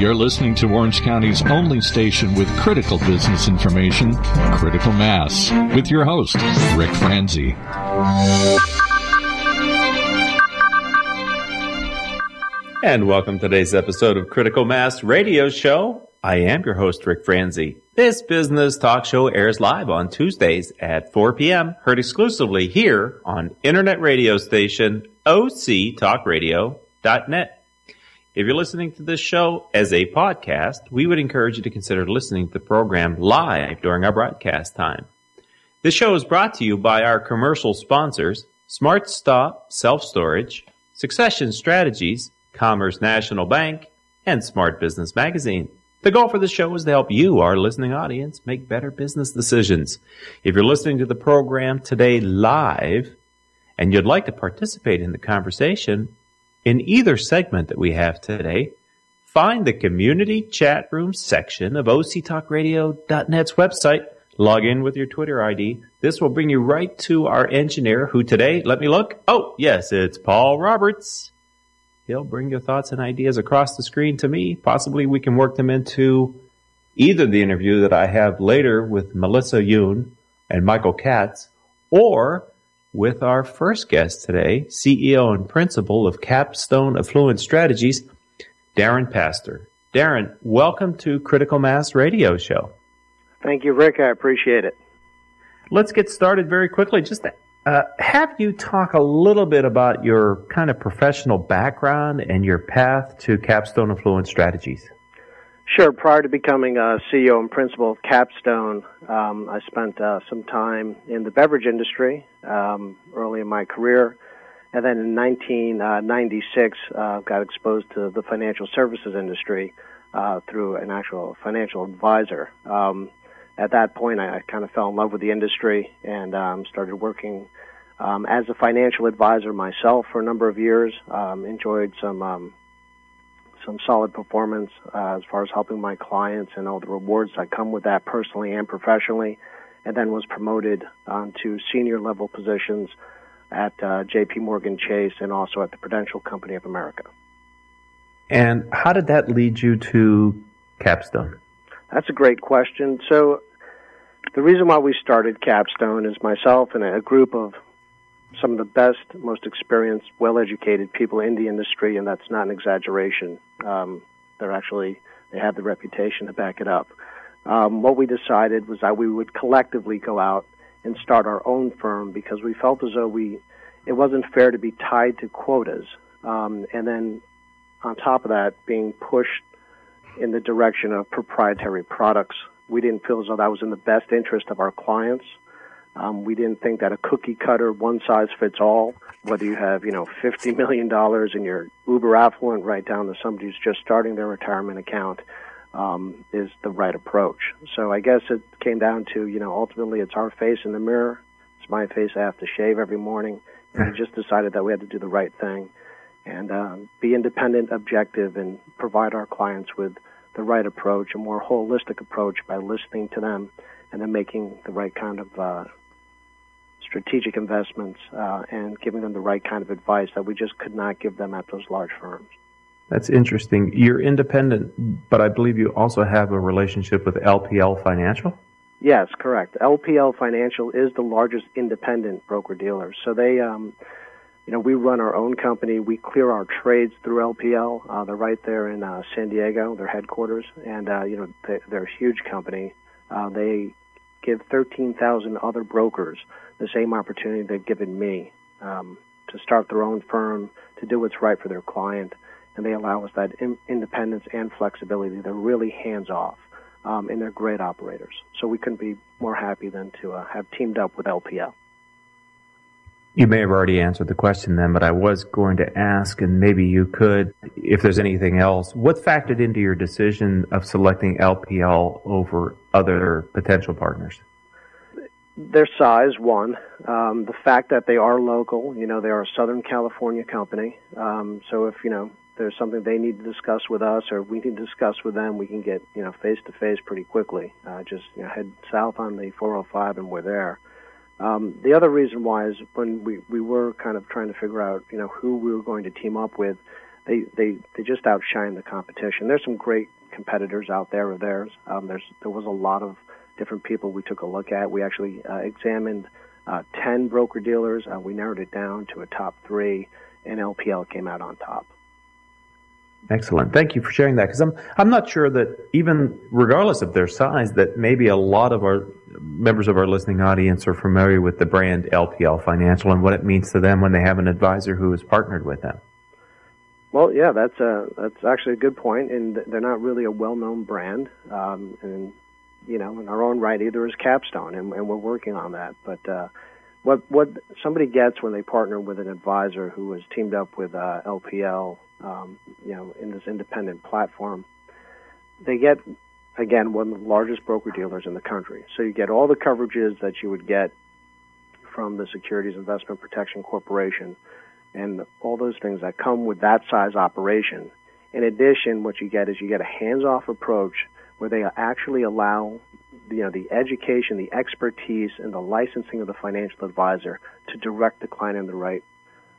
You're listening to Orange County's only station with critical business information, Critical Mass, with your host, Rick Franzi. And welcome to today's episode of Critical Mass Radio Show. I am your host, Rick Franzi. This business talk show airs live on Tuesdays at 4 p.m., heard exclusively here on internet radio station octalkradio.net. If you're listening to this show as a podcast, we would encourage you to consider listening to the program live during our broadcast time. This show is brought to you by our commercial sponsors, Smart Stop Self Storage, Succession Strategies, Commerce National Bank, and Smart Business Magazine. The goal for the show is to help you, our listening audience, make better business decisions. If you're listening to the program today live and you'd like to participate in the conversation, in either segment that we have today, find the community chat room section of octalkradio.net's website. Log in with your Twitter ID. This will bring you right to our engineer who today, let me look. Oh, yes, it's Paul Roberts. He'll bring your thoughts and ideas across the screen to me. Possibly we can work them into either the interview that I have later with Melissa Yoon and Michael Katz or with our first guest today, CEO and principal of Capstone Affluent Strategies, Darren Pastor. Darren, welcome to Critical Mass Radio Show. Thank you, Rick. I appreciate it. Let's get started very quickly. Just uh, have you talk a little bit about your kind of professional background and your path to Capstone Affluent Strategies? Sure. Prior to becoming a CEO and principal of Capstone, um, I spent uh, some time in the beverage industry um, early in my career. And then in 1996, uh, got exposed to the financial services industry uh, through an actual financial advisor. Um, at that point, I, I, kind of fell in love with the industry and um, started working um, as a financial advisor myself for a number of years. Um, enjoyed some some solid performance uh, as far as helping my clients and all the rewards that come with that personally and professionally, and then was promoted um, to senior level positions at uh, J.P. Morgan Chase and also at the Prudential Company of America. And how did that lead you to Capstone? That's a great question. So, the reason why we started Capstone is myself and a group of some of the best, most experienced, well-educated people in the industry, and that's not an exaggeration. Um, they're actually they have the reputation to back it up. Um, what we decided was that we would collectively go out and start our own firm because we felt as though we it wasn't fair to be tied to quotas, um, and then on top of that, being pushed in the direction of proprietary products. We didn't feel as though that was in the best interest of our clients um, we didn't think that a cookie cutter, one size fits all, whether you have, you know, $50 million and you're uber affluent right down to somebody who's just starting their retirement account, um, is the right approach. So I guess it came down to, you know, ultimately it's our face in the mirror. It's my face I have to shave every morning. And we just decided that we had to do the right thing and uh, be independent, objective, and provide our clients with the right approach, a more holistic approach by listening to them and then making the right kind of uh, strategic investments uh, and giving them the right kind of advice that we just could not give them at those large firms. That's interesting. You're independent, but I believe you also have a relationship with LPL Financial? Yes, correct. LPL Financial is the largest independent broker dealer. So they, um, you know, we run our own company. We clear our trades through LPL. Uh, they're right there in uh, San Diego, their headquarters, and uh, you know they, are a huge company. Uh, they give 13,000 other brokers the same opportunity they've given me um, to start their own firm, to do what's right for their client, and they allow us that in- independence and flexibility. They're really hands off, um, and they're great operators. So we couldn't be more happy than to uh, have teamed up with LPL. You may have already answered the question then, but I was going to ask, and maybe you could, if there's anything else, what factored into your decision of selecting LPL over other potential partners? Their size, one. Um, the fact that they are local, you know, they are a Southern California company. Um, so if, you know, there's something they need to discuss with us or we need to discuss with them, we can get, you know, face to face pretty quickly. Uh, just, you know, head south on the 405 and we're there. Um, the other reason why is when we, we were kind of trying to figure out, you know, who we were going to team up with, they they they just outshine the competition. There's some great competitors out there of theirs. Um, there's there was a lot of different people we took a look at. We actually uh, examined uh, ten broker dealers. Uh, we narrowed it down to a top three, and LPL came out on top. Excellent. Thank you for sharing that because I'm I'm not sure that even regardless of their size that maybe a lot of our members of our listening audience are familiar with the brand LPL Financial and what it means to them when they have an advisor who is partnered with them. Well, yeah, that's a that's actually a good point. and they're not really a well-known brand, um, and you know, in our own right, either is Capstone, and, and we're working on that. But uh, what what somebody gets when they partner with an advisor who has teamed up with uh, LPL, um, you know, in this independent platform, they get again one of the largest broker dealers in the country. So you get all the coverages that you would get from the Securities Investment Protection Corporation and all those things that come with that size operation. In addition, what you get is you get a hands-off approach where they actually allow you know the education, the expertise, and the licensing of the financial advisor to direct the client in the right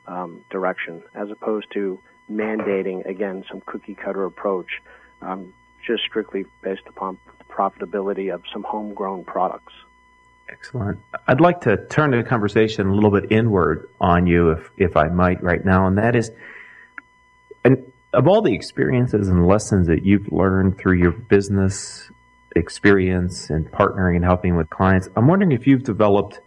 um, direction, as opposed to mandating again some cookie cutter approach, um, just strictly based upon the profitability of some homegrown products. Excellent. I'd like to turn the conversation a little bit inward on you, if if I might, right now, and that is, and of all the experiences and lessons that you've learned through your business experience and partnering and helping with clients, I'm wondering if you've developed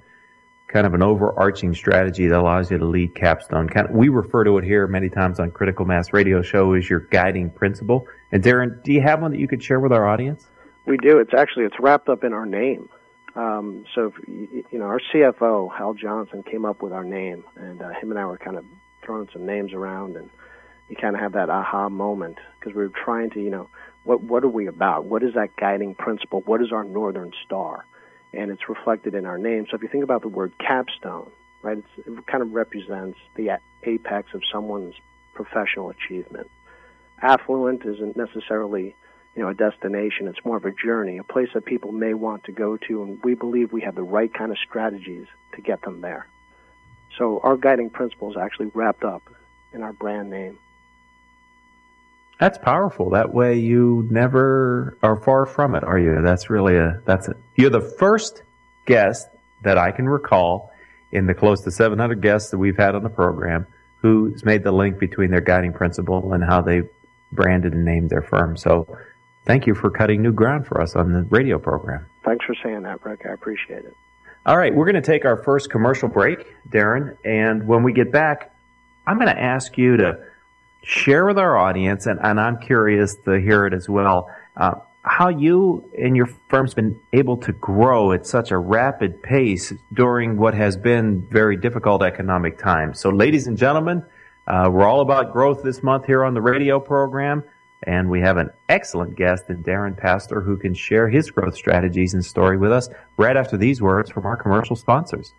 kind of an overarching strategy that allows you to lead Capstone. Kind of, we refer to it here many times on Critical Mass Radio Show as your guiding principle. And Darren, do you have one that you could share with our audience? We do. It's actually it's wrapped up in our name. Um, so, you know, our CFO, Hal Johnson, came up with our name, and uh, him and I were kind of throwing some names around, and you kind of have that aha moment because we were trying to, you know, what what are we about? What is that guiding principle? What is our northern star? And it's reflected in our name. So if you think about the word capstone, right, it kind of represents the apex of someone's professional achievement. Affluent isn't necessarily you know, a destination. It's more of a journey, a place that people may want to go to, and we believe we have the right kind of strategies to get them there. So our guiding principle is actually wrapped up in our brand name. That's powerful. That way you never are far from it, are you? That's really a, that's it. You're the first guest that I can recall in the close to 700 guests that we've had on the program who's made the link between their guiding principle and how they branded and named their firm. So thank you for cutting new ground for us on the radio program. Thanks for saying that, Rick. I appreciate it. All right, we're going to take our first commercial break, Darren, and when we get back, I'm going to ask you to share with our audience, and, and I'm curious to hear it as well, uh, how you and your firm's been able to grow at such a rapid pace during what has been very difficult economic times. So, ladies and gentlemen, uh, we're all about growth this month here on the radio program, and we have an excellent guest in Darren Pastor who can share his growth strategies and story with us right after these words from our commercial sponsors.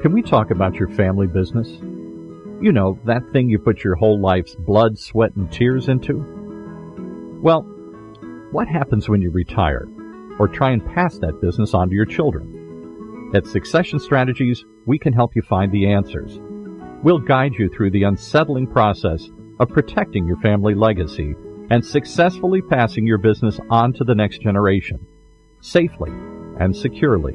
Can we talk about your family business? You know, that thing you put your whole life's blood, sweat, and tears into? Well, what happens when you retire or try and pass that business on to your children? At Succession Strategies, we can help you find the answers. We'll guide you through the unsettling process of protecting your family legacy and successfully passing your business on to the next generation, safely and securely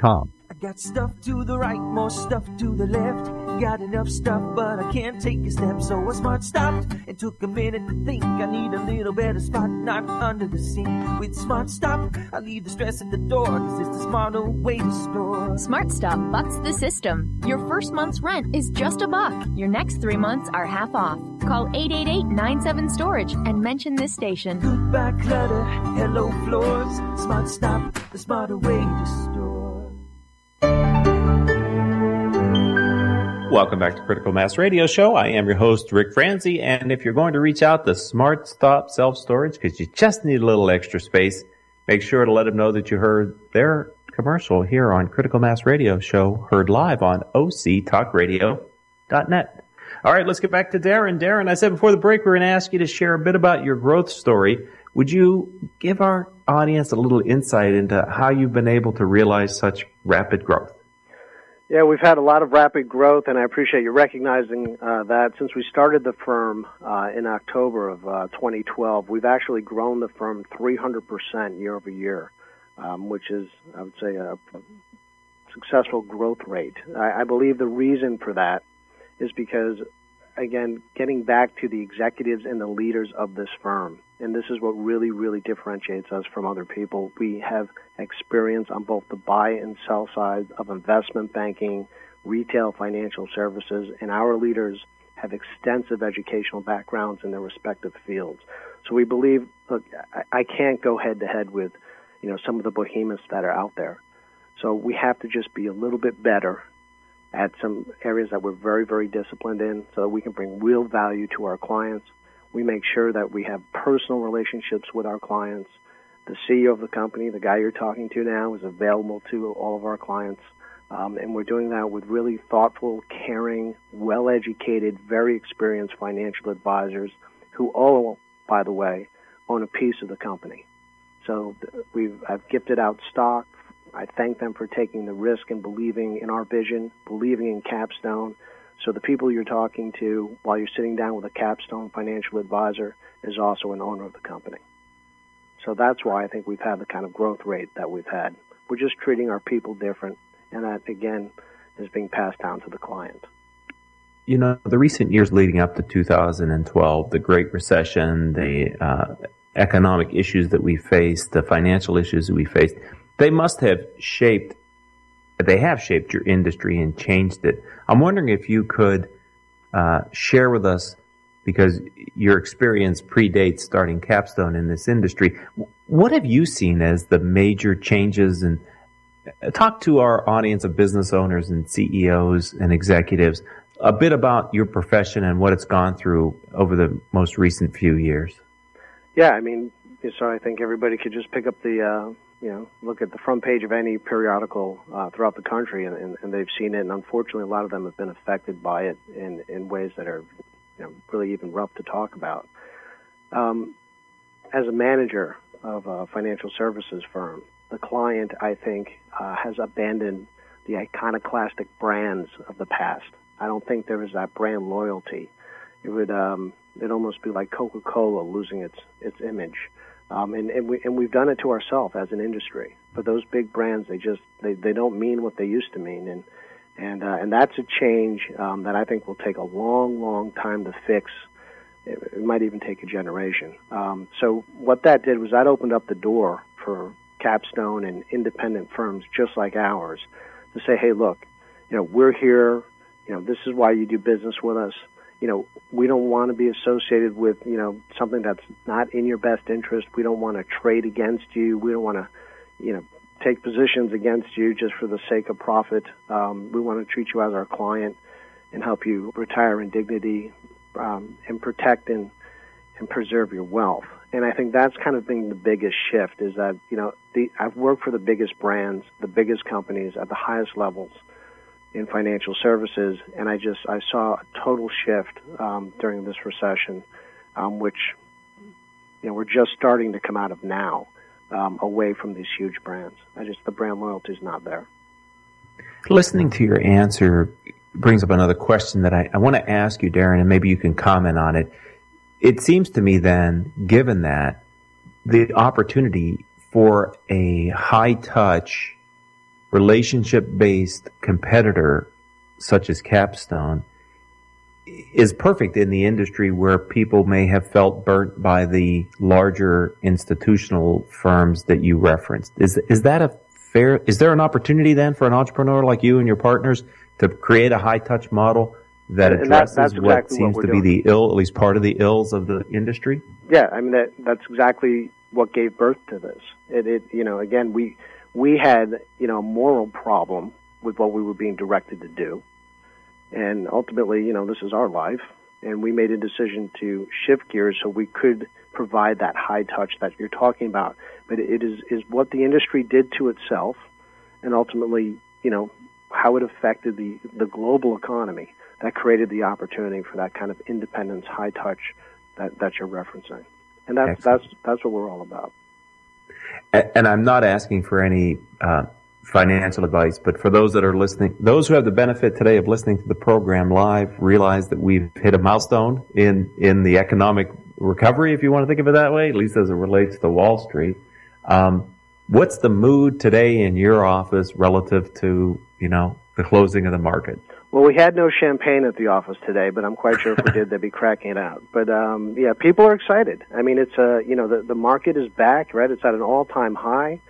com. I got stuff to the right, more stuff to the left. Got enough stuff, but I can't take a step. So I smart stopped and took a minute to think. I need a little better spot, not under the sink. With Smart Stop, I leave the stress at the door, cause it's the smarter way to store. Smart Stop bucks the system. Your first month's rent is just a buck. Your next three months are half off. Call 888-97-STORAGE and mention this station. Goodbye clutter, hello floors. Smart Stop, the smarter way to store. Welcome back to Critical Mass Radio Show. I am your host, Rick Franzi, and if you're going to reach out to Smart Stop Self Storage because you just need a little extra space, make sure to let them know that you heard their commercial here on Critical Mass Radio Show, heard live on octalkradio.net. All right, let's get back to Darren. Darren, I said before the break, we're going to ask you to share a bit about your growth story. Would you give our audience a little insight into how you've been able to realize such rapid growth? Yeah, we've had a lot of rapid growth, and I appreciate you recognizing uh, that. Since we started the firm uh, in October of uh, 2012, we've actually grown the firm 300% year over year, um, which is, I would say, a successful growth rate. I, I believe the reason for that is because, again, getting back to the executives and the leaders of this firm and this is what really, really differentiates us from other people. We have experience on both the buy and sell side of investment banking, retail financial services, and our leaders have extensive educational backgrounds in their respective fields. So we believe, look, I, can't go head to head with, you know, some of the behemoths that are out there. So we have to just be a little bit better at some areas that we're very, very disciplined in so that we can bring real value to our clients we make sure that we have personal relationships with our clients. The CEO of the company, the guy you're talking to now, is available to all of our clients. Um, and we're doing that with really thoughtful, caring, well educated, very experienced financial advisors who all, by the way, own a piece of the company. So we've I've gifted out stock. I thank them for taking the risk and believing in our vision, believing in Capstone, so the people you're talking to while you're sitting down with a capstone financial advisor is also an owner of the company. So that's why I think we've had the kind of growth rate that we've had. We're just treating our people different, and that again is being passed down to the client. You know, the recent years leading up to 2012, the Great Recession, the uh, economic issues that we faced, the financial issues that we faced, they must have shaped they have shaped your industry and changed it. I'm wondering if you could uh, share with us, because your experience predates starting Capstone in this industry. What have you seen as the major changes and uh, talk to our audience of business owners and CEOs and executives a bit about your profession and what it's gone through over the most recent few years. Yeah, I mean, so I think everybody could just pick up the uh, you know, look at the front page of any periodical uh, throughout the country, and, and, and, they've seen it. And unfortunately, a lot of them have been affected by it in, in ways that are, you know, really even rough to talk about. Um, as a manager of a financial services firm, the client, I think, uh, has abandoned the iconoclastic brands of the past. I don't think there is that brand loyalty. It would um, it almost be like Coca-Cola losing its its image. Um, and and, we, and we've done it to ourselves as an industry. But those big brands, they just they, they don't mean what they used to mean, and and uh, and that's a change um, that I think will take a long, long time to fix. It, it might even take a generation. Um, so what that did was that opened up the door for capstone and independent firms just like ours to say, hey, look, you know, we're here. You know, this is why you do business with us you know, we don't want to be associated with, you know, something that's not in your best interest. We don't want to trade against you. We don't want to, you know, take positions against you just for the sake of profit. Um, we want to treat you as our client and help you retire in dignity um, and protect and, and preserve your wealth. And I think that's kind of been the biggest shift is that, you know, the, I've worked for the biggest brands, the biggest companies at the highest levels in financial services, and I just I saw a total shift um, during this recession, um, which you know we're just starting to come out of now, um, away from these huge brands. I just the brand loyalty is not there. Listening to your answer brings up another question that I, I want to ask you, Darren, and maybe you can comment on it. It seems to me then, given that the opportunity for a high touch relationship based competitor such as Capstone is perfect in the industry where people may have felt burnt by the larger institutional firms that you referenced. Is is that a fair is there an opportunity then for an entrepreneur like you and your partners to create a high touch model that addresses that, exactly what seems what to doing. be the ill at least part of the ills of the industry? Yeah, I mean that that's exactly what gave birth to this. It, it you know again we we had, you know, a moral problem with what we were being directed to do. And ultimately, you know, this is our life, and we made a decision to shift gears so we could provide that high touch that you're talking about. But it is is what the industry did to itself, and ultimately, you know, how it affected the the global economy that created the opportunity for that kind of independence, high touch that that you're referencing. And that's Excellent. that's that's what we're all about. And, I'm not asking for any uh, financial advice, but for those that are listening, those who have the benefit today of listening to the program live, realize that we've hit a milestone in in the economic recovery, if you want to think of it that way, at least as it relates to Wall Street. Um, what's the mood today in your office relative to you know the closing of the market? Well, we had no champagne at the office today, but I'm quite sure if we did, they'd be cracking it out. But um, yeah, people are excited. I mean, it's a you know the the market is back, right? It's at an all time high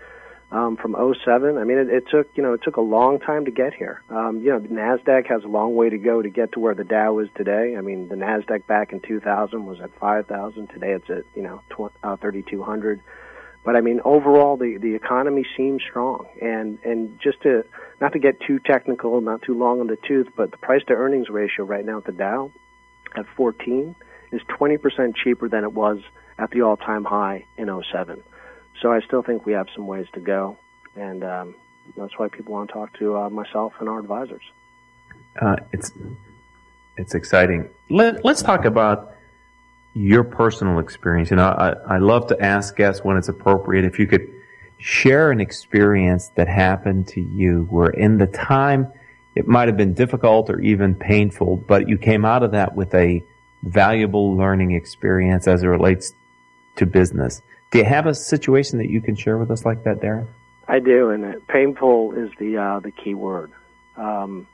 um, from 07. I mean, it, it took you know it took a long time to get here. Um, you know, Nasdaq has a long way to go to get to where the Dow is today. I mean, the Nasdaq back in 2000 was at 5,000. Today, it's at you know tw- uh, 3,200. But I mean, overall, the the economy seems strong, and and just to not to get too technical, not too long on the tooth, but the price to earnings ratio right now at the Dow at 14 is 20% cheaper than it was at the all time high in 07. So I still think we have some ways to go, and um, that's why people want to talk to uh, myself and our advisors. Uh, it's it's exciting. Let, let's talk about your personal experience. Know, I, I love to ask guests when it's appropriate if you could share an experience that happened to you where in the time it might have been difficult or even painful, but you came out of that with a valuable learning experience as it relates to business. Do you have a situation that you can share with us like that, Darren? I do, and painful is the uh, the key word. Um,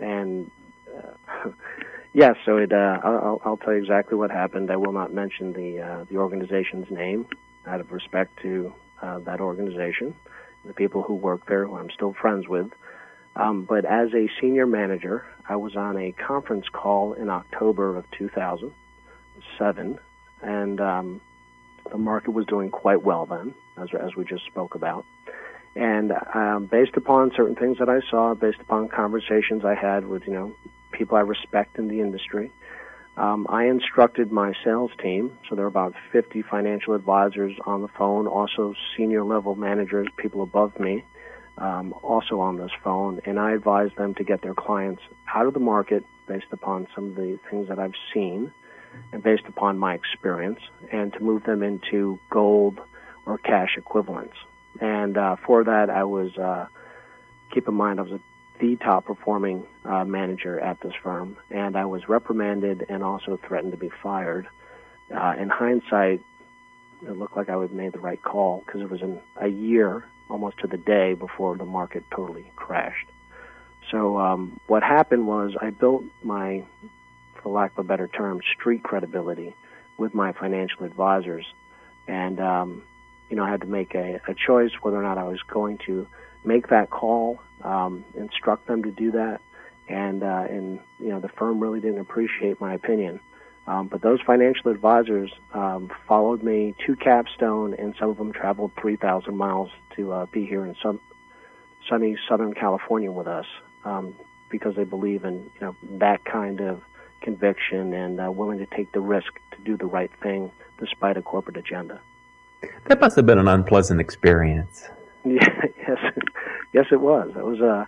and uh, yes, so it, uh, I'll, I'll, tell you exactly what happened. I will not mention the uh, the organization's name out of respect to uh, that organization, the people who work there, who I'm still friends with. Um, but as a senior manager, I was on a conference call in October of 2007, and um, the market was doing quite well then, as, as we just spoke about. And um, based upon certain things that I saw, based upon conversations I had with, you know, people I respect in the industry, um, I instructed my sales team, so there are about 50 financial advisors on the phone, also senior level managers, people above me, um, also on this phone, and I advised them to get their clients out of the market based upon some of the things that I've seen and based upon my experience, and to move them into gold or cash equivalents. And uh, for that, I was, uh, keep in mind, I was a, the top performing uh, manager at this firm, and I was reprimanded and also threatened to be fired. Uh, in hindsight, it looked like I would have made the right call because it was in a year, almost to the day, before the market totally crashed. So um, what happened was I built my for lack of a better term, street credibility with my financial advisors. And, um, you know, I had to make a, a, choice whether or not I was going to make that call, um, instruct them to do that. And, uh, and, you know, the firm really didn't appreciate my opinion. Um, but those financial advisors um, followed me to Capstone, and some of them traveled 3,000 miles to uh, be here in some sunny Southern California with us um, because they believe in you know that kind of conviction and uh, willing to take the risk to do the right thing despite a corporate agenda. That must have been an unpleasant experience. Yeah, yes, it was. It was. Uh,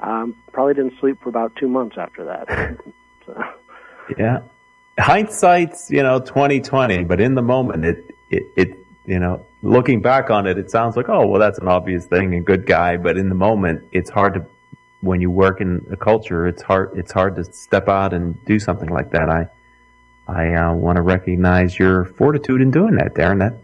um, probably didn't sleep for about two months after that. so. Yeah, hindsight's you know twenty twenty, but in the moment, it, it it you know looking back on it, it sounds like oh well that's an obvious thing, a good guy, but in the moment, it's hard to when you work in a culture, it's hard it's hard to step out and do something like that. I I uh, want to recognize your fortitude in doing that, Darren. That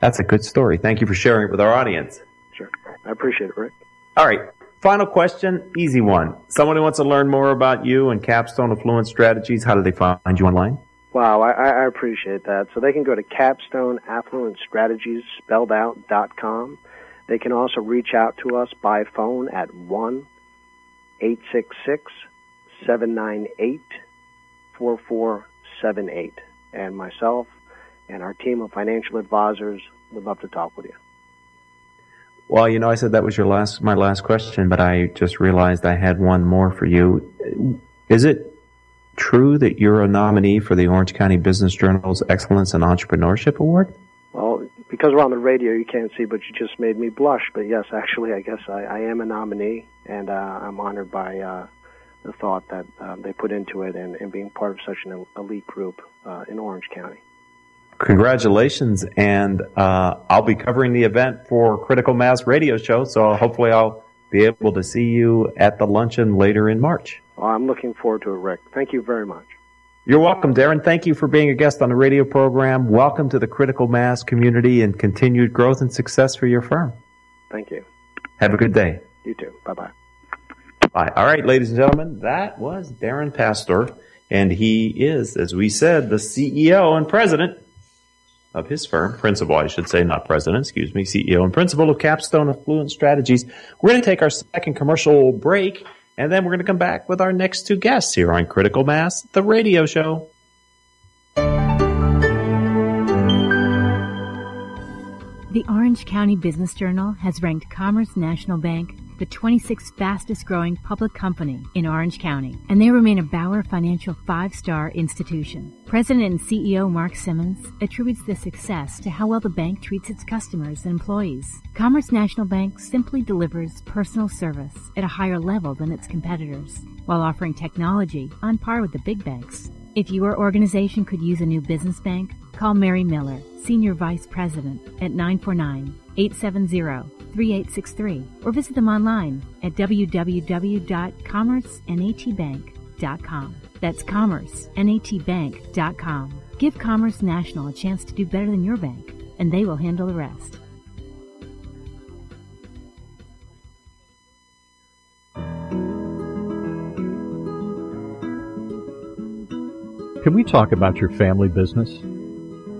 that's a good story. Thank you for sharing it with our audience. Sure, I appreciate it, Rick. All right, final question, easy one. Someone who wants to learn more about you and Capstone Affluent Strategies, how do they find you online? Wow, I, I appreciate that. So they can go to Capstone Affluent Strategies spelled out dot com. They can also reach out to us by phone at one 866 798 4478. And myself and our team of financial advisors would love to talk with you. Well, you know, I said that was your last, my last question, but I just realized I had one more for you. Is it true that you're a nominee for the Orange County Business Journal's Excellence in Entrepreneurship Award? Well, because we're on the radio, you can't see, but you just made me blush. But yes, actually, I guess I, I am a nominee, and uh, I'm honored by uh, the thought that um, they put into it and, and being part of such an elite group uh, in Orange County. Congratulations, and uh, I'll be covering the event for Critical Mass Radio Show, so hopefully I'll be able to see you at the luncheon later in March. Well, I'm looking forward to it, Rick. Thank you very much. You're welcome, Darren. Thank you for being a guest on the radio program. Welcome to the Critical Mass community and continued growth and success for your firm. Thank you. Have a good day. You too. Bye bye. Bye. All right, ladies and gentlemen, that was Darren Pastor, and he is, as we said, the CEO and president of his firm, principal, I should say, not president, excuse me, CEO and principal of Capstone Affluent Strategies. We're going to take our second commercial break, and then we're going to come back with our next two guests here on Critical Mass, the radio show. The Orange County Business Journal has ranked Commerce National Bank the 26th fastest growing public company in Orange County, and they remain a Bauer Financial five star institution. President and CEO Mark Simmons attributes this success to how well the bank treats its customers and employees. Commerce National Bank simply delivers personal service at a higher level than its competitors, while offering technology on par with the big banks. If your organization could use a new business bank, call Mary Miller, Senior Vice President, at 949 870 3863 or visit them online at www.commercenatbank.com. That's commercenatbank.com. Give Commerce National a chance to do better than your bank, and they will handle the rest. Can we talk about your family business?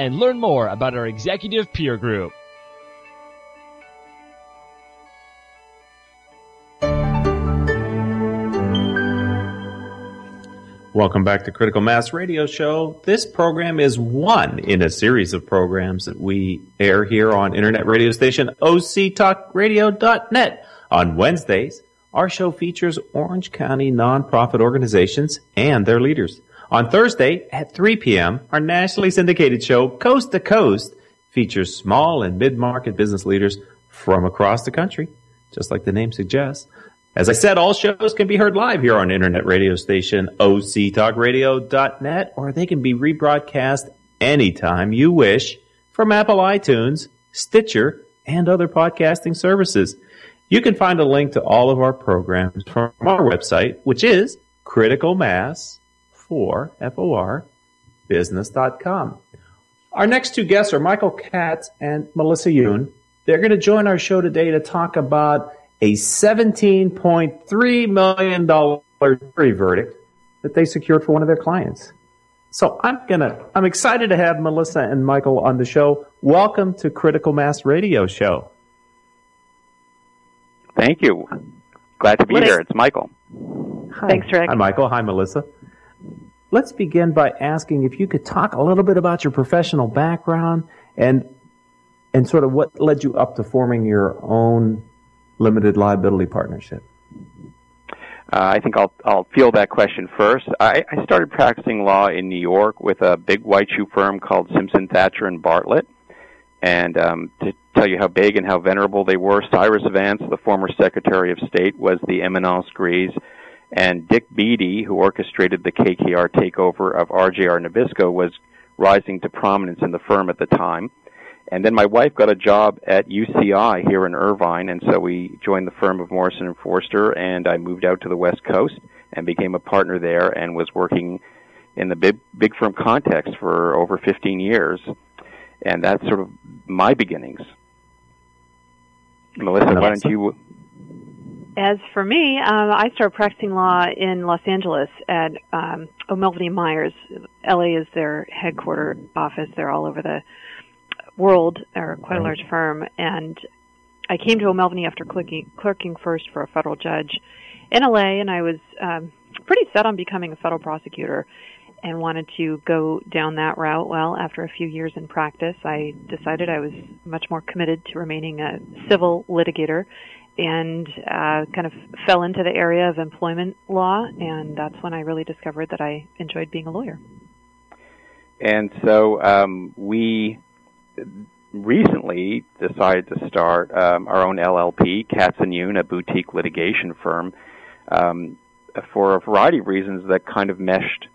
and learn more about our executive peer group. Welcome back to Critical Mass Radio Show. This program is one in a series of programs that we air here on internet radio station octalkradio.net. On Wednesdays, our show features Orange County nonprofit organizations and their leaders. On Thursday at 3 p.m., our nationally syndicated show, Coast to Coast, features small and mid-market business leaders from across the country, just like the name suggests. As I said, all shows can be heard live here on internet radio station octalkradio.net, or they can be rebroadcast anytime you wish from Apple iTunes, Stitcher, and other podcasting services. You can find a link to all of our programs from our website, which is criticalmass4, F-O-R, F-O-R, business.com. Our next two guests are Michael Katz and Melissa Yoon. They're going to join our show today to talk about a $17.3 million jury verdict that they secured for one of their clients. So I'm gonna, I'm excited to have Melissa and Michael on the show. Welcome to Critical Mass Radio Show. Thank you. Glad to be What is- here. It's Michael. Hi. Thanks, Rick. Hi, Michael. Hi, Melissa. Let's begin by asking if you could talk a little bit about your professional background and and sort of what led you up to forming your own limited liability partnership. Uh, I think I'll I'll field that question first. I, I started practicing law in New York with a big white shoe firm called Simpson Thacher and Bartlett. And um, to tell you how big and how venerable they were, Cyrus Vance, the former Secretary of State, was the eminence grise, and Dick Beattie, who orchestrated the KKR takeover of RJR Nabisco, was rising to prominence in the firm at the time. And then my wife got a job at UCI here in Irvine, and so we joined the firm of Morrison and Foerster, and I moved out to the West Coast and became a partner there, and was working in the big big firm context for over 15 years, and that's sort of my beginnings. Melissa, why don't you? As for me, um, I started practicing law in Los Angeles at um, O'Melveny Myers. LA is their headquarter office. They're all over the world. They're quite a large firm. And I came to O'Melveny after clerking, clerking first for a federal judge in LA, and I was um, pretty set on becoming a federal prosecutor and wanted to go down that route. Well, after a few years in practice, I decided I was much more committed to remaining a civil litigator and uh, kind of fell into the area of employment law, and that's when I really discovered that I enjoyed being a lawyer. And so um, we recently decided to start um, our own LLP, Katz and Yoon, a boutique litigation firm, um, for a variety of reasons that kind of meshed.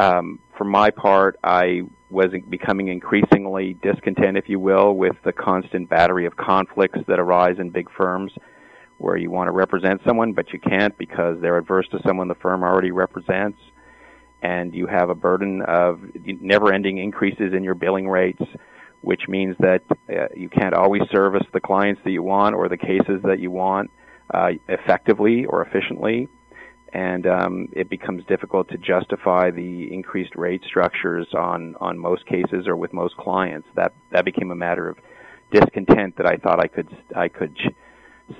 Um, for my part, I was becoming increasingly discontent, if you will, with the constant battery of conflicts that arise in big firms where you want to represent someone, but you can't because they're adverse to someone the firm already represents. And you have a burden of never ending increases in your billing rates, which means that uh, you can't always service the clients that you want or the cases that you want uh, effectively or efficiently. And um, it becomes difficult to justify the increased rate structures on, on most cases or with most clients. That that became a matter of discontent that I thought I could I could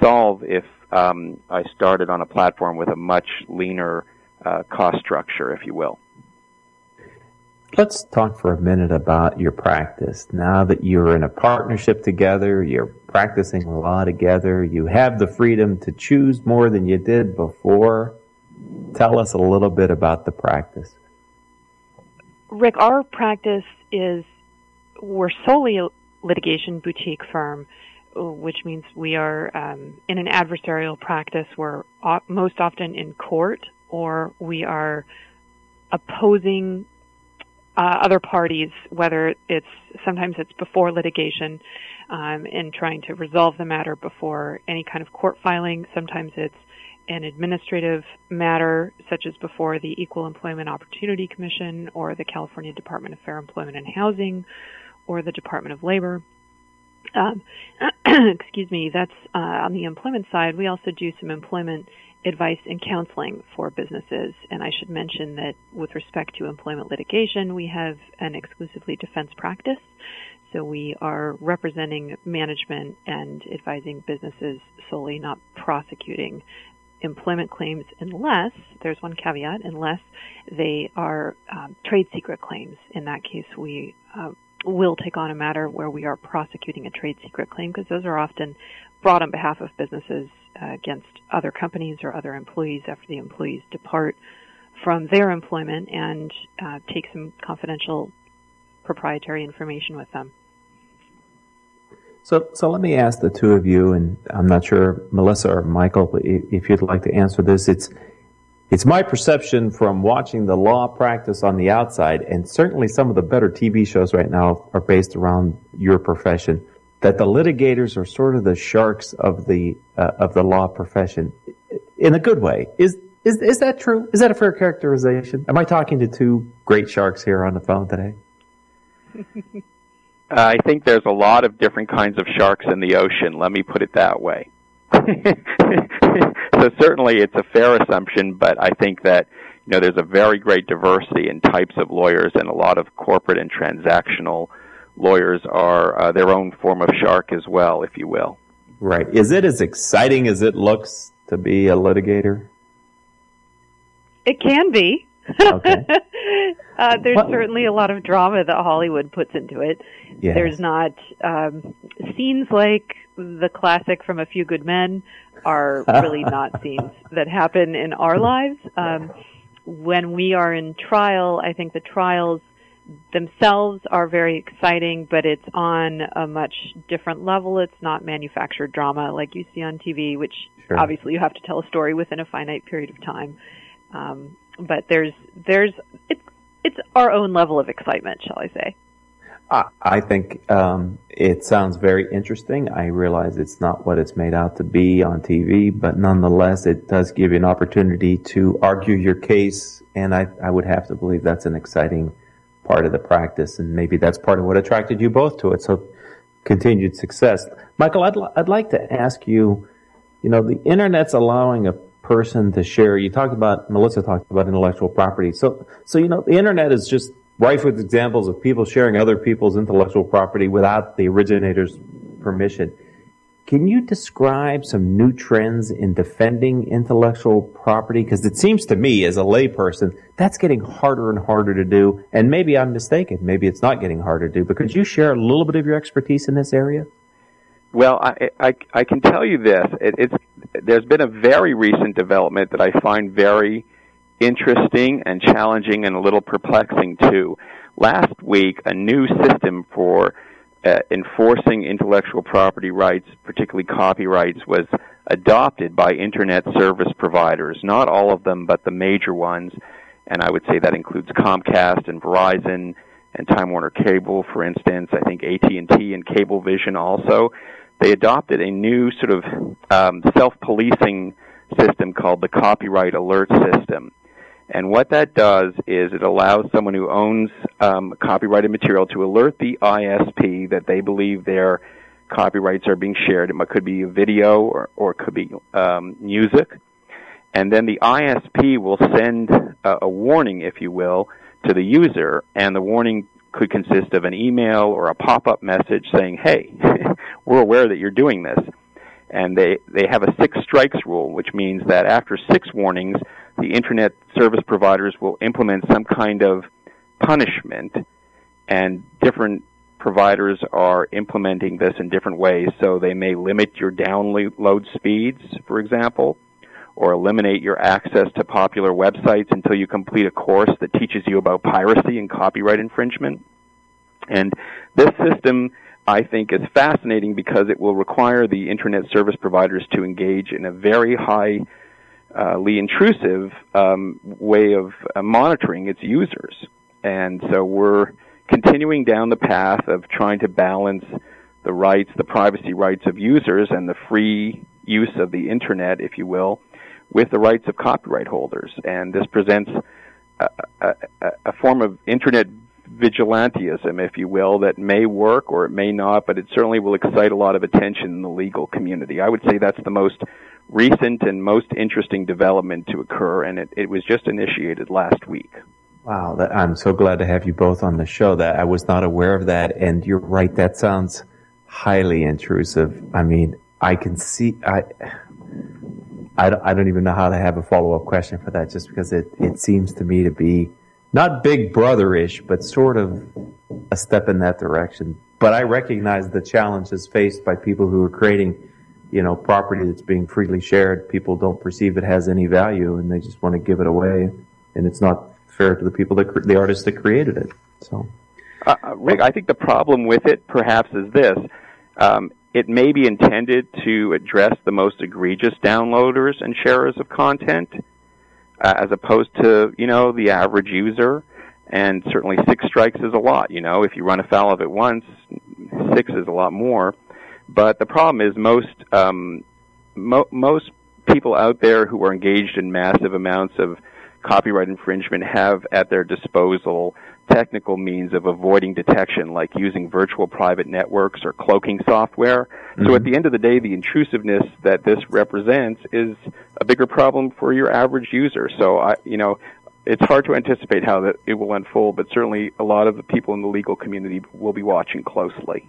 solve if um, I started on a platform with a much leaner uh, cost structure, if you will. Let's talk for a minute about your practice. Now that you're in a partnership together, you're practicing law together, you have the freedom to choose more than you did before. Tell us a little bit about the practice. Rick, our practice is we're solely a litigation boutique firm, which means we are um, in an adversarial practice. We're most often in court, or we are opposing uh, other parties, whether it's sometimes it's before litigation um, trying to resolve the matter before any kind of court filing. Sometimes it's an administrative matter, such as before the Equal Employment Opportunity Commission or the California Department of Fair Employment and Housing or the Department of Labor. Um, excuse me, that's uh, on the employment side. We also do some employment advice and counseling for businesses. And I should mention that with respect to employment litigation, we have an exclusively defense practice. So we are representing management and advising businesses solely, not prosecuting employment claims unless, there's one caveat, unless they are um, trade secret claims. In that case, we uh, will take on a matter where we are prosecuting a trade secret claim because those are often brought on behalf of businesses uh, against other companies or other employees after the employees depart from their employment and uh, take some confidential proprietary information with them. So, so let me ask the two of you, and I'm not sure Melissa or Michael, if you'd like to answer this. It's it's my perception from watching the law practice on the outside, and certainly some of the better TV shows right now are based around your profession, that the litigators are sort of the sharks of the uh, of the law profession, in a good way. Is is is that true? Is that a fair characterization? Am I talking to two great sharks here on the phone today? I think there's a lot of different kinds of sharks in the ocean. Let me put it that way. so certainly it's a fair assumption, but I think that you know there's a very great diversity in types of lawyers, and a lot of corporate and transactional lawyers are uh, their own form of shark as well, if you will. Right. Is it as exciting as it looks to be a litigator? It can be. Okay. uh, there's What- certainly a lot of drama that Hollywood puts into it. Yes. There's not um, scenes like the classic from A Few Good Men are really not scenes that happen in our lives. Um, when we are in trial, I think the trials themselves are very exciting, but it's on a much different level. It's not manufactured drama like you see on TV, which Sure. obviously you have to tell a story within a finite period of time. Um, but there's there's it's it's our own level of excitement, shall I say? I, think um, it sounds very interesting. I realize it's not what it's made out to be on TV, but nonetheless, it does give you an opportunity to argue your case, and I, I would have to believe that's an exciting part of the practice, and maybe that's part of what attracted you both to it. So, continued success, Michael. I'd li- I'd like to ask you. You know, the internet's allowing a person to share. You talked about Melissa talked about intellectual property. So, so you know, the internet is just rife with examples of people sharing other people's intellectual property without the originator's permission. Can you describe some new trends in defending intellectual property? Because it seems to me, as a layperson, that's getting harder and harder to do. And maybe I'm mistaken. Maybe it's not getting harder to do. But could you share a little bit of your expertise in this area? Well, I, I, I can tell you this. It, it's, there's been a very recent development that I find very interesting and challenging and a little perplexing too. Last week, a new system for uh, enforcing intellectual property rights, particularly copyrights, was adopted by internet service providers. Not all of them, but the major ones. And I would say that includes Comcast and Verizon and Time Warner Cable, for instance. I think AT&T and Cablevision also. They adopted a new sort of um, self-policing system called the Copyright Alert System. And what that does is it allows someone who owns um, copyrighted material to alert the ISP that they believe their copyrights are being shared. It could be a video or, or it could be um, music. And then the ISP will send a, a warning, if you will, to the user, and the warning could consist of an email or a pop-up message saying, "Hey, we're aware that you're doing this." And they they have a six strikes rule, which means that after six warnings, the internet service providers will implement some kind of punishment, and different providers are implementing this in different ways. So they may limit your download speeds, for example, or eliminate your access to popular websites until you complete a course that teaches you about piracy and copyright infringement. And this system, I think, is fascinating because it will require the internet service providers to engage in a very highly intrusive um, way of uh, monitoring its users. And so we're continuing down the path of trying to balance the rights, the privacy rights of users and the free use of the internet, if you will, with the rights of copyright holders. And this presents a, a, a form of internet vigilantism, if you will, that may work or it may not, but it certainly will excite a lot of attention in the legal community. I would say that's the most recent and most interesting development to occur, and it, it was just initiated last week. Wow, that, I'm so glad to have you both on the show. That I was not aware of that, and you're right. That sounds highly intrusive. I mean, I can see. I, I don't, I don't even know how to have a follow up question for that, just because it it seems to me to be not Big Brother ish, but sort of a step in that direction. But I recognize the challenges faced by people who are creating, you know, property that's being freely shared. People don't perceive it has any value, and they just want to give it away, and it's not fair to the people that the artists that created it. So, uh, Rick, I think the problem with it perhaps is this: um, it may be intended to address the most egregious downloaders and sharers of content, uh, as opposed to you know the average user. And certainly, six strikes is a lot. You know, if you run afoul of it once, six is a lot more. But the problem is most um, mo- most people out there who are engaged in massive amounts of copyright infringement have at their disposal technical means of avoiding detection, like using virtual private networks or cloaking software. Mm-hmm. So at the end of the day, the intrusiveness that this represents is a bigger problem for your average user. So I, you know, it's hard to anticipate how that it will unfold, but certainly a lot of the people in the legal community will be watching closely.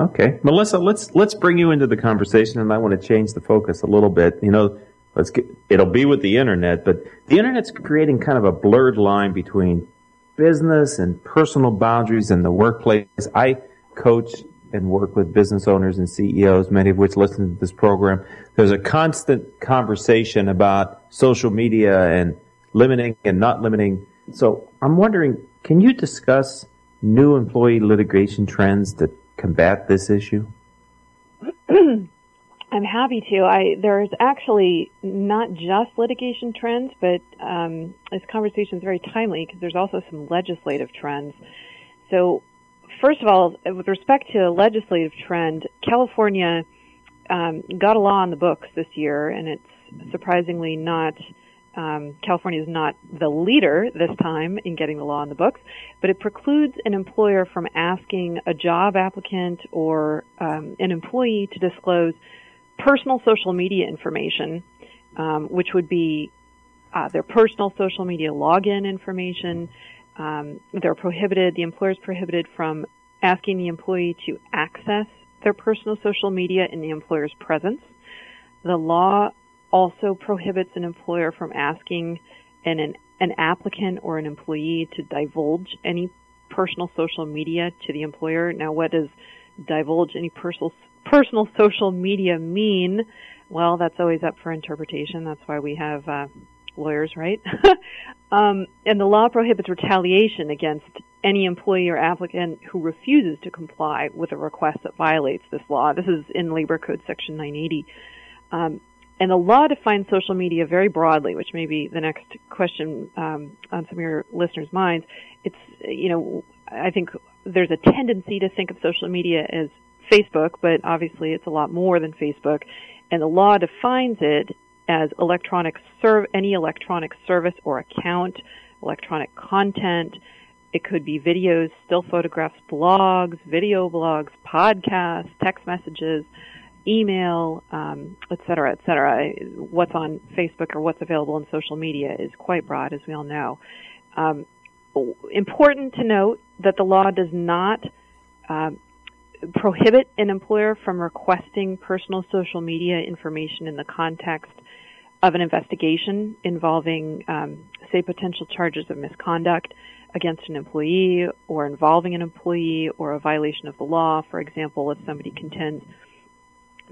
Okay, Melissa, let's let's bring you into the conversation, and I want to change the focus a little bit. You know, let's get it'll be with the internet, but the internet's creating kind of a blurred line between business and personal boundaries in the workplace. I coach and work with business owners and CEOs, many of which listen to this program. There's a constant conversation about social media and limiting and not limiting. So I'm wondering, can you discuss new employee litigation trends that combat this issue? I'm happy to. I there's actually not just litigation trends, but um, this conversation is very timely because there's also some legislative trends. So, first of all, with respect to legislative trend, California um, got a law on the books this year, and it's surprisingly not. Um, California is not the leader this time in getting the law on the books, but it precludes an employer from asking a job applicant or um, an employee to disclose personal social media information, um, which would be uh, their personal social media login information. Um, they're prohibited, the employer is prohibited from asking the employee to access their personal social media in the employer's presence. The law also prohibits an employer from asking an, an, an applicant or an employee to divulge any personal social media to the employer. Now, what does divulge any personal personal social media mean? Well, that's always up for interpretation. That's why we have uh, lawyers, right? um, and the law prohibits retaliation against any employee or applicant who refuses to comply with a request that violates this law. This is in Labor Code Section 980. Um, and the law defines social media very broadly, which may be the next question um, on some of your listeners' minds. It's, you know, I think there's a tendency to think of social media as Facebook, but obviously it's a lot more than Facebook. And the law defines it as electronic serv- any electronic service or account, electronic content. It could be videos, still photographs, blogs, video blogs, podcasts, text messages, email, um, et cetera, et cetera. What's on Facebook or what's available in social media is quite broad, as we all know. Um, important to note that the law does not um, prohibit an employer from requesting personal social media information in the context of an investigation involving, um, say, potential charges of misconduct against an employee or involving an employee or a violation of the law. For example, if somebody contends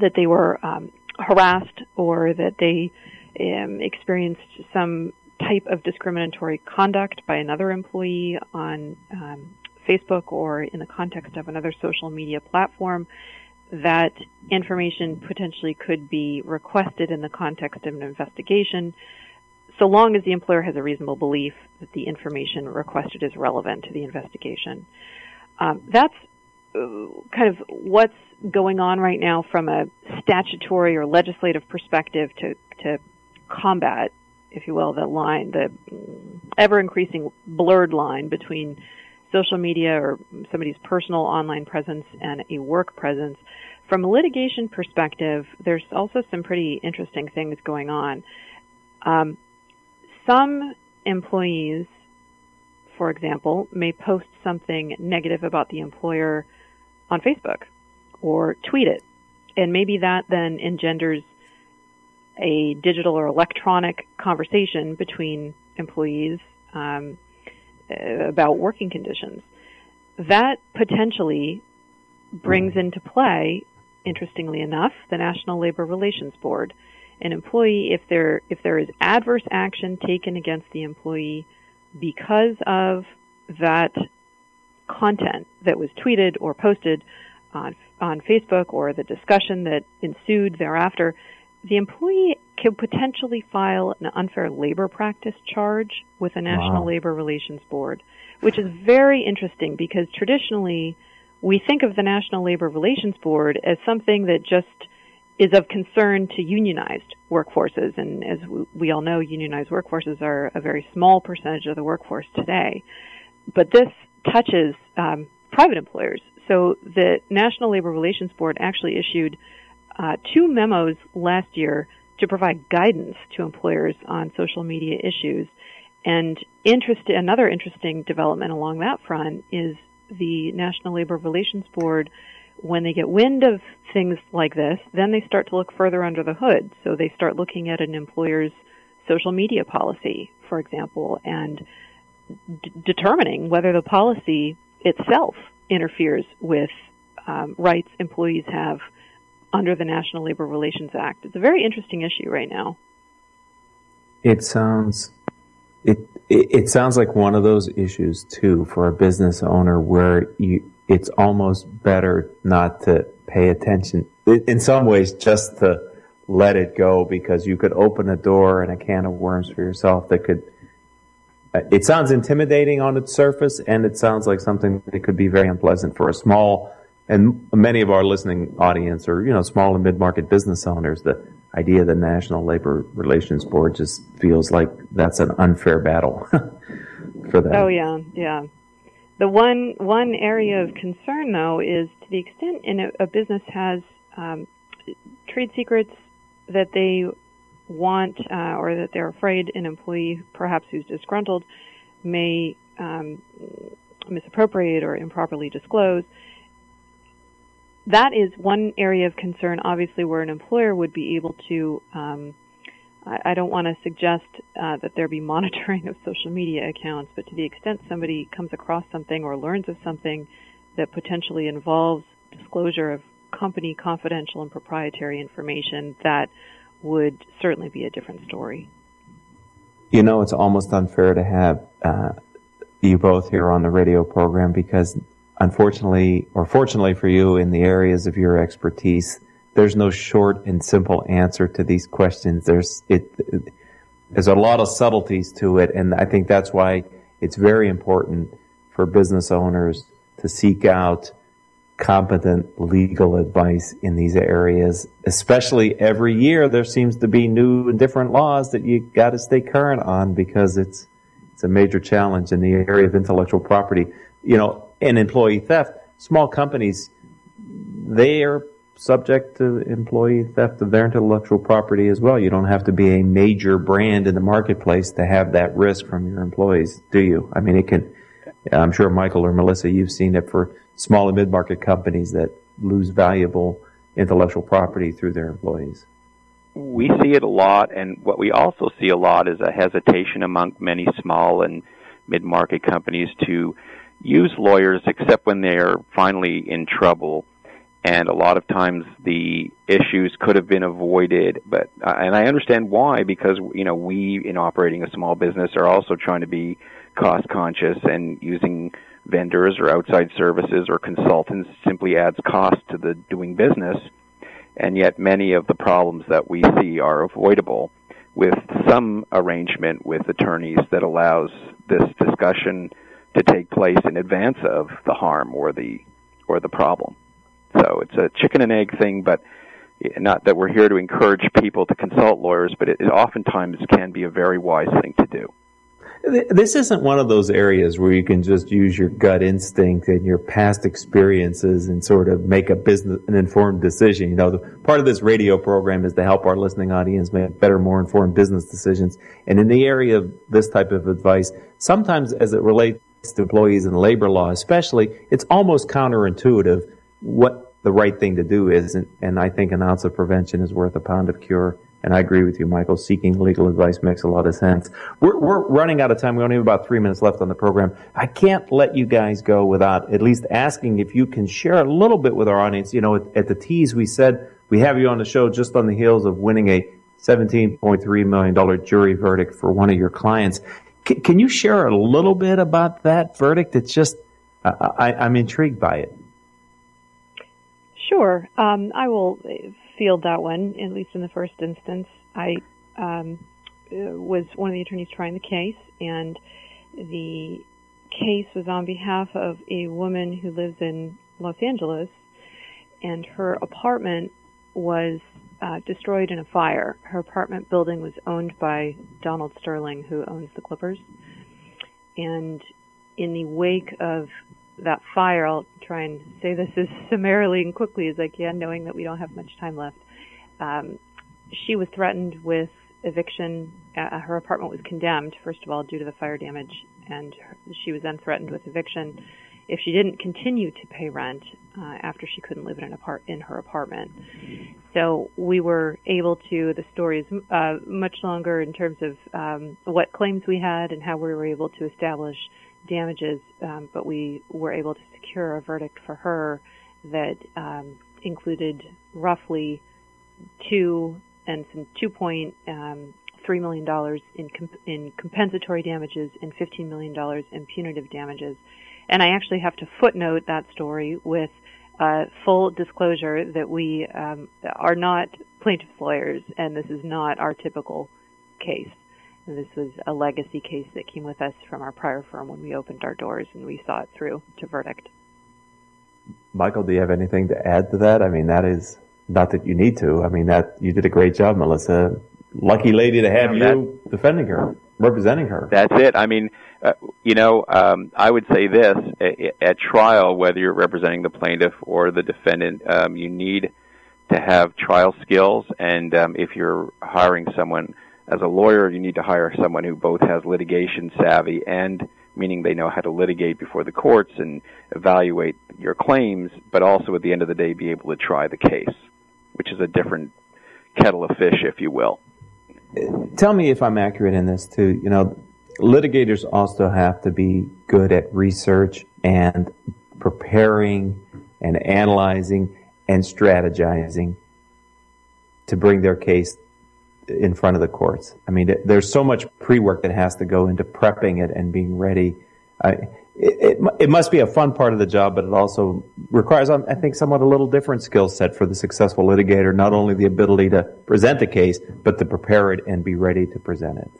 that they were um, harassed or that they um, experienced some type of discriminatory conduct by another employee on um, Facebook or in the context of another social media platform, that information potentially could be requested in the context of an investigation, so long as the employer has a reasonable belief that the information requested is relevant to the investigation. Um, that's kind of what's going on right now from a statutory or legislative perspective to, to combat, if you will, the line, the ever increasing blurred line between social media or somebody's personal online presence and a work presence. From a litigation perspective, there's also some pretty interesting things going on. Um, some employees, for example, may post something negative about the employer on Facebook or tweet it. And maybe that then engenders a digital or electronic conversation between employees um, uh, about working conditions. That potentially brings into play, interestingly enough, the National Labor Relations Board. An employee, if there if there is adverse action taken against the employee because of that content that was tweeted or posted on on Facebook or the discussion that ensued thereafter, the employee could potentially file an unfair labor practice charge with the National wow. Labor Relations Board, which is very interesting because traditionally we think of the National Labor Relations Board as something that just is of concern to unionized workforces. And as we all know, unionized workforces are a very small percentage of the workforce today. but this touches um, private employers. So the National Labor Relations Board actually issued uh, two memos last year to provide guidance to employers on social media issues. And interest, another interesting development along that front is the National Labor Relations Board, when they get wind of things like this, then they start to look further under the hood. So they start looking at an employer's social media policy, for example, and d- determining whether the policy itself interferes with um, rights employees have under the National Labor Relations Act. It's a very interesting issue right now. It sounds it, it, sounds like one of those issues too for a business owner where you it's almost better not to pay attention in some ways just to let it go because you could open a door and a can of worms for yourself that could it sounds intimidating on its surface and it sounds like something that could be very unpleasant for a small and many of our listening audience are you know small and mid-market business owners. The idea of the national labor relations board just feels like that's an unfair battle for them. Oh yeah yeah. The one one area of concern though is to the extent in a, a business has um, trade secrets that they want uh, or that they're afraid an employee perhaps who's disgruntled may um, misappropriate or improperly disclose that is one area of concern, obviously, where an employer would be able to. Um, I, don't want to suggest uh, that there be monitoring of social media accounts, but to the extent somebody comes across something or learns of something that potentially involves disclosure of company confidential and proprietary information, that would certainly be a different story. You know, it's almost unfair to have uh, you both here on the radio program because unfortunately, or fortunately for you, in the areas of your expertise, there's no short and simple answer to these questions. There's it, it, there's a lot of subtleties to it, and I think that's why it's very important for business owners to seek out competent legal advice in these areas. Especially every year, there seems to be new and different laws that you got to stay current on because it's it's a major challenge in the area of intellectual property. You know, and employee theft, small companies, they are subject to employee theft of their intellectual property as well. You don't have to be a major brand in the marketplace to have that risk from your employees, do you? I mean, it can, I'm sure Michael or Melissa, you've seen it for small and mid-market companies that lose valuable intellectual property through their employees. We see it a lot, and what we also see a lot is a hesitation among many small and mid-market companies to use lawyers except when they're finally in trouble. And a lot of times the issues could have been avoided, but uh, and I understand why because you know we in operating a small business are also trying to be cost conscious and using vendors or outside services or consultants simply adds cost to the doing business. And yet many of the problems that we see are avoidable with some arrangement with attorneys that allows this discussion to take place in advance of the harm or the or the problem. So it's a chicken and egg thing, but not that we're here to encourage people to consult lawyers, but it, it oftentimes can be a very wise thing to do. This isn't one of those areas where you can just use your gut instinct and your past experiences and sort of make a business, an informed decision. You know, the, part of this radio program is to help our listening audience make better, more informed business decisions. And in the area of this type of advice, sometimes as it relates to employees and labor law especially, it's almost counterintuitive what the right thing to do is. And, and I think an ounce of prevention is worth a pound of cure. And I agree with you, Michael. Seeking legal advice makes a lot of sense. We're, we're running out of time. We only have about three minutes left on the program. I can't let you guys go without at least asking if you can share a little bit with our audience. You know, at, at the tease, we said we have you on the show just on the heels of winning a $17.3 million jury verdict for one of your clients. C- can you share a little bit about that verdict? It's just, I, am intrigued by it. Sure. Um, I will field that one, at least in the first instance. I um, was one of the attorneys trying the case, and the case was on behalf of a woman who lives in Los Angeles, and her apartment was uh, destroyed in a fire. Her apartment building was owned by Donald Sterling, who owns the Clippers. And in the wake of that fire, I'll try and say this as summarily and quickly as I can, knowing that we don't have much time left. Um, she was threatened with eviction. Uh, her apartment was condemned, first of all, due to the fire damage, and she was then threatened with eviction if she didn't continue to pay rent uh, after she couldn't live in an apart in her apartment. So we were able to. The story is uh, much longer in terms of um, what claims we had and how we were able to establish damages, um, but we were able to secure a verdict for her that um, included roughly two and some two point um, three million dollars in comp- in compensatory damages and fifteen million dollars in punitive damages. And I actually have to footnote that story with uh, full disclosure that we um, are not plaintiff's lawyers, and this is not our typical case. This was a legacy case that came with us from our prior firm when we opened our doors and we saw it through to verdict. Michael, do you have anything to add to that? I mean, that is not that you need to. I mean, that you did a great job, Melissa. Lucky lady to have yeah, you that, defending her, representing her. That's it. I mean, uh, you know, um, I would say this at, at, trial, whether you're representing the plaintiff or the defendant, um, you need to have trial skills. And um, if you're hiring someone as a lawyer, you need to hire someone who both has litigation savvy and meaning they know how to litigate before the courts and evaluate your claims, but also at the end of the day be able to try the case, which is a different kettle of fish, if you will. Tell me if I'm accurate in this too. You know, litigators also have to be good at research and preparing and analyzing and strategizing to bring their case in front of the courts. I mean, there's so much pre-work that has to go into prepping it and being ready. I, it, it, it, must be a fun part of the job, but it also requires, I think, somewhat a little different skill set for the successful litigator. Not only the ability to present the case, but to prepare it and be ready to present it.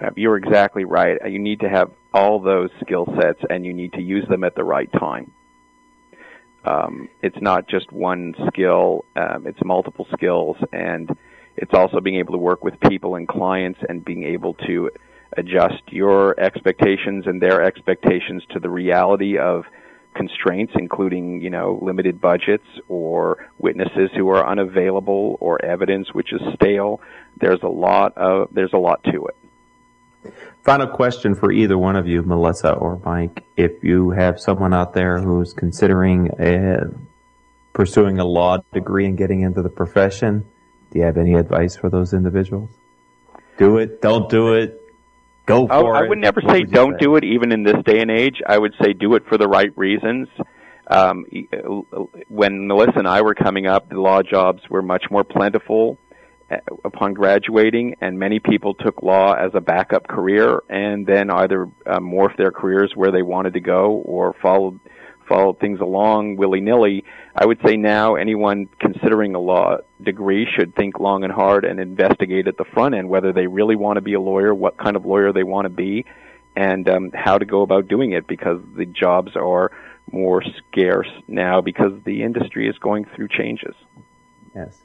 Uh, you're exactly right. You need to have all those skill sets, and you need to use them at the right time. Um, it's not just one skill; um, it's multiple skills, and it's also being able to work with people and clients and being able to adjust your expectations and their expectations to the reality of constraints, including, you know, limited budgets or witnesses who are unavailable or evidence which is stale. There's a lot of, there's a lot to it. Final question for either one of you, Melissa or Mike. If you have someone out there who's considering a, pursuing a law degree and getting into the profession, do you have any advice for those individuals? Do it. Don't do it. Go for oh, it. I would never say would don't say? do it, even in this day and age. I would say do it for the right reasons. Um, when Melissa and I were coming up, the law jobs were much more plentiful uh, upon graduating, and many people took law as a backup career, and then either uh, morphed their careers where they wanted to go, or followed followed things along willy nilly. I would say now anyone considering a law degree should think long and hard and investigate at the front end whether they really want to be a lawyer, what kind of lawyer they want to be, and um, how to go about doing it because the jobs are more scarce now because the industry is going through changes. Yes.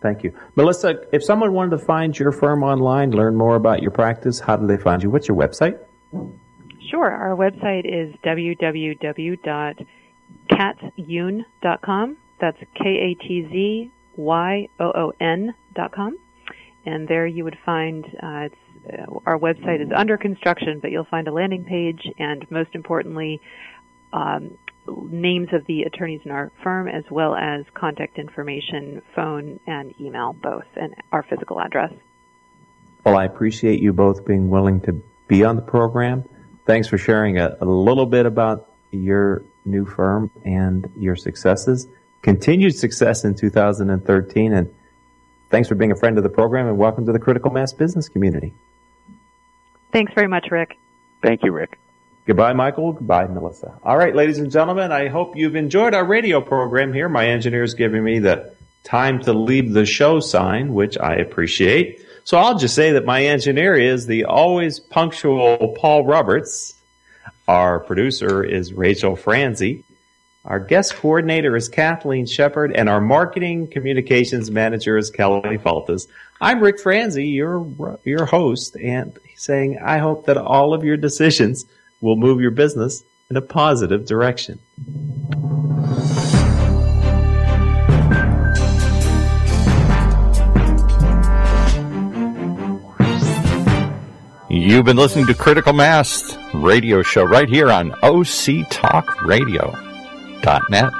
Thank you. Melissa, if someone wanted to find your firm online, learn more about your practice, how do they find you? What's your website? Sure. Our website is www.katzyoon.com. That's K-A-T-Z-Y-O-O-N.com. And there you would find, uh, uh, our website is under construction, but you'll find a landing page and most importantly, um, names of the attorneys in our firm as well as contact information, phone and email both, and our physical address. Well, I appreciate you both being willing to be on the program thanks for sharing a, a little bit about your new firm and your successes. Continued success in 2013 and thanks for being a friend of the program and welcome to the critical mass business community. Thanks very much, Rick. Thank you, Rick. Goodbye, Michael. Goodbye, Melissa. All right, ladies and gentlemen, I hope you've enjoyed our radio program here. My engineer is giving me the time to leave the show sign, which I appreciate. So I'll just say that my engineer is the always punctual Paul Roberts. Our producer is Rachel Franzi. Our guest coordinator is Kathleen Shepard, and our marketing communications manager is Kelly Faltas. I'm Rick Franzi, your your host, and saying I hope that all of your decisions will move your business in a positive direction. You've been listening to Critical Mass radio show right here on OCTalkRadio.net.